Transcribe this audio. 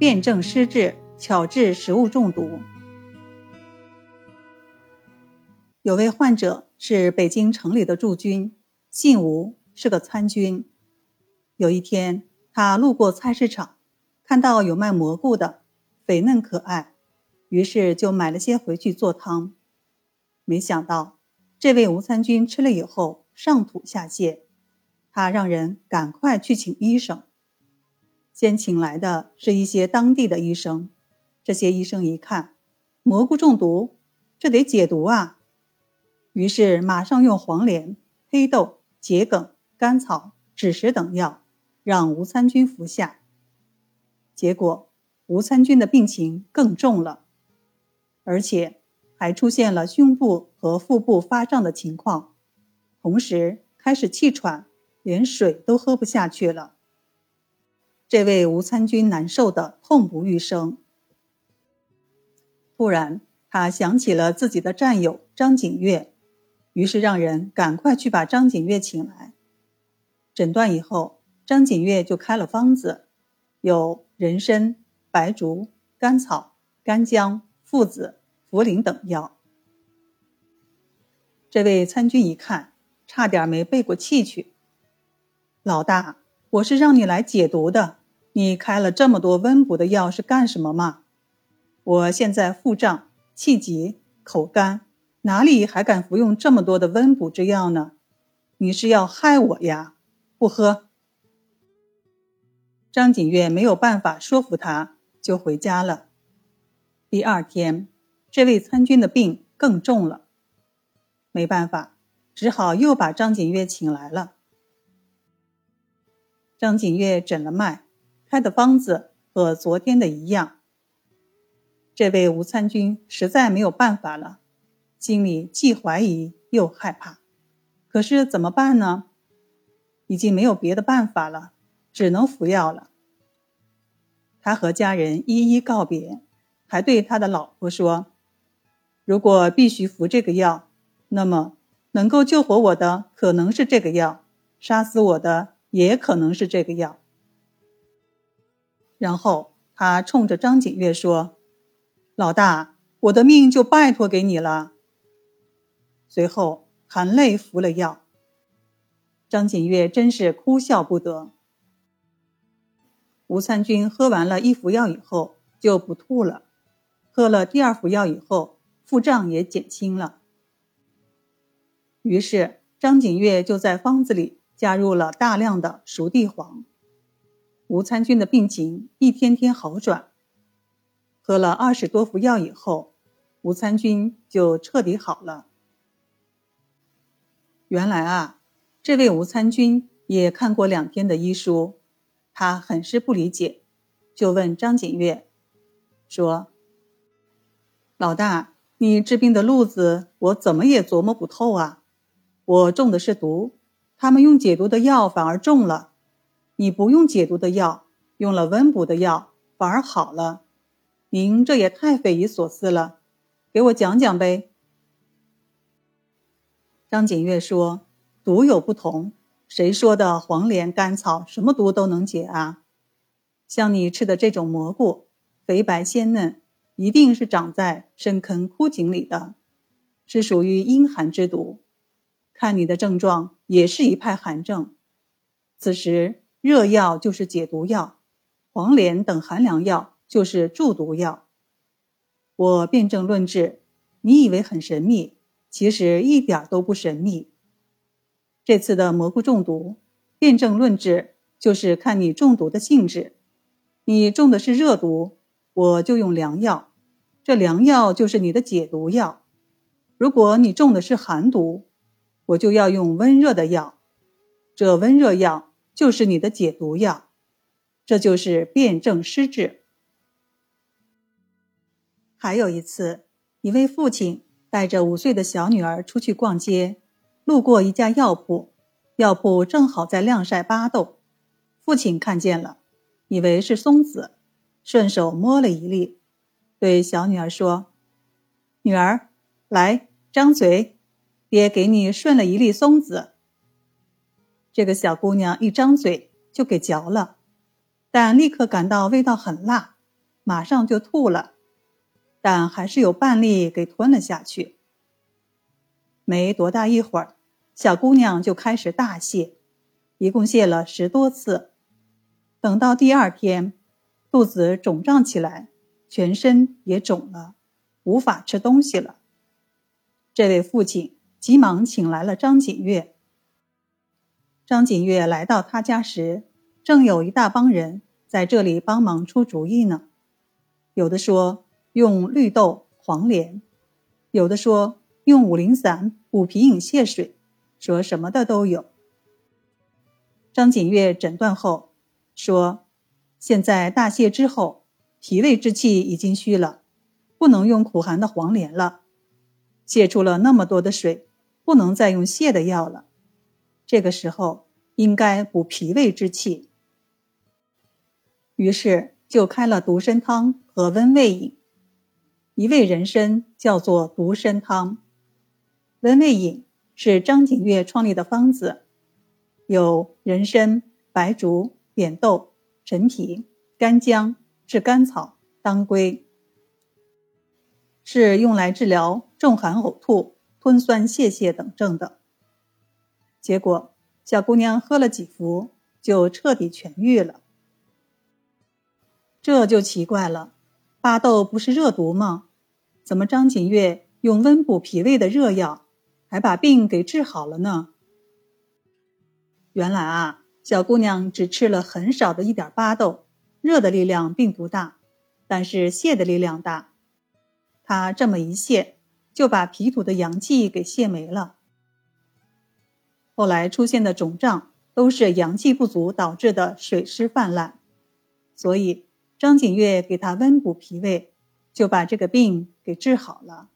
辨证施治，巧治食物中毒。有位患者是北京城里的驻军，姓吴，是个参军。有一天，他路过菜市场，看到有卖蘑菇的，肥嫩可爱，于是就买了些回去做汤。没想到，这位吴参军吃了以后上吐下泻，他让人赶快去请医生。先请来的是一些当地的医生，这些医生一看，蘑菇中毒，这得解毒啊。于是，马上用黄连、黑豆、桔梗、甘草、枳实等药，让吴参军服下。结果，吴参军的病情更重了，而且还出现了胸部和腹部发胀的情况，同时开始气喘，连水都喝不下去了。这位吴参军难受的痛不欲生。突然，他想起了自己的战友张景岳。于是让人赶快去把张景岳请来，诊断以后，张景岳就开了方子，有人参、白术、甘草、干姜、附子、茯苓等药。这位参军一看，差点没背过气去。老大，我是让你来解毒的，你开了这么多温补的药是干什么嘛？我现在腹胀、气急、口干。哪里还敢服用这么多的温补之药呢？你是要害我呀！不喝。张景岳没有办法说服他，就回家了。第二天，这位参军的病更重了，没办法，只好又把张景岳请来了。张景岳诊了脉，开的方子和昨天的一样。这位吴参军实在没有办法了。心里既怀疑又害怕，可是怎么办呢？已经没有别的办法了，只能服药了。他和家人一一告别，还对他的老婆说：“如果必须服这个药，那么能够救活我的可能是这个药，杀死我的也可能是这个药。”然后他冲着张景岳说：“老大，我的命就拜托给你了。”随后含泪服了药。张景岳真是哭笑不得。吴参军喝完了一服药以后就不吐了，喝了第二服药以后腹胀也减轻了。于是张景岳就在方子里加入了大量的熟地黄。吴参军的病情一天天好转。喝了二十多服药以后，吴参军就彻底好了。原来啊，这位吴参军也看过两天的医书，他很是不理解，就问张景岳说：“老大，你治病的路子我怎么也琢磨不透啊！我中的是毒，他们用解毒的药反而中了；你不用解毒的药，用了温补的药反而好了。您这也太匪夷所思了，给我讲讲呗。”张景岳说：“毒有不同，谁说的黄连、甘草什么毒都能解啊？像你吃的这种蘑菇，肥白鲜嫩，一定是长在深坑枯井里的，是属于阴寒之毒。看你的症状，也是一派寒症。此时热药就是解毒药，黄连等寒凉药就是助毒药。我辨证论治，你以为很神秘？”其实一点都不神秘。这次的蘑菇中毒，辨证论治就是看你中毒的性质。你中的是热毒，我就用凉药，这凉药就是你的解毒药；如果你中的是寒毒，我就要用温热的药，这温热药就是你的解毒药。这就是辨证施治。还有一次，一位父亲。带着五岁的小女儿出去逛街，路过一家药铺，药铺正好在晾晒巴豆。父亲看见了，以为是松子，顺手摸了一粒，对小女儿说：“女儿，来张嘴，爹给你顺了一粒松子。”这个小姑娘一张嘴就给嚼了，但立刻感到味道很辣，马上就吐了，但还是有半粒给吞了下去。没多大一会儿，小姑娘就开始大泻，一共泻了十多次。等到第二天，肚子肿胀起来，全身也肿了，无法吃东西了。这位父亲急忙请来了张锦月。张景岳来到他家时，正有一大帮人在这里帮忙出主意呢。有的说用绿豆、黄连，有的说用五苓散补脾饮泻水，说什么的都有。张景岳诊断后说：“现在大泻之后，脾胃之气已经虚了，不能用苦寒的黄连了。泻出了那么多的水，不能再用泻的药了。”这个时候应该补脾胃之气，于是就开了独参汤和温胃饮。一味人参叫做独参汤，温胃饮是张景岳创立的方子，有人参、白术、扁豆、陈皮、干姜、炙甘草、当归，是用来治疗重寒呕吐、吞酸泄泻等症的。结果，小姑娘喝了几服，就彻底痊愈了。这就奇怪了，巴豆不是热毒吗？怎么张景岳用温补脾胃的热药，还把病给治好了呢？原来啊，小姑娘只吃了很少的一点巴豆，热的力量并不大，但是泻的力量大。她这么一泻，就把脾土的阳气给泻没了。后来出现的肿胀都是阳气不足导致的水湿泛滥，所以张景岳给他温补脾胃，就把这个病给治好了。